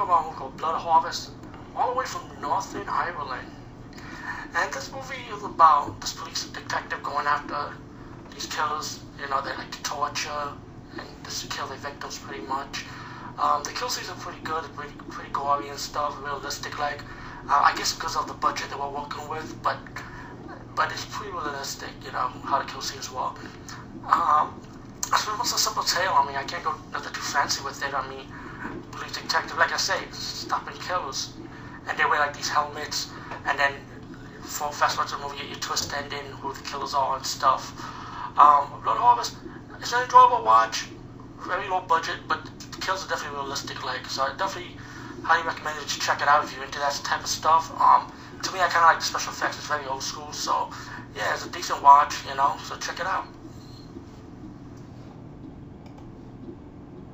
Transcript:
movie called Blood Harvest, all the way from Northern Ireland. And this movie is about this police detective going after these killers. You know, they like to torture and just kill their victims pretty much. Um, the kill scenes are pretty good, pretty, pretty gory and stuff, realistic. Like, uh, I guess because of the budget they were working with, but but it's pretty realistic. You know how the kill scenes were. Um, it's a simple tale. I mean, I can't go nothing too fancy with it. I mean, police detective, like I say, stopping killers, and they wear like these helmets, and then for fast parts of the movie, you twist ending who the killers are and stuff. Um, Blood Harvest, it's an enjoyable watch, very low budget, but the kills are definitely realistic. Like, so I definitely highly recommend that you check it out if you're into that type of stuff. Um, to me, I kind of like the special effects. It's very old school, so yeah, it's a decent watch, you know. So check it out.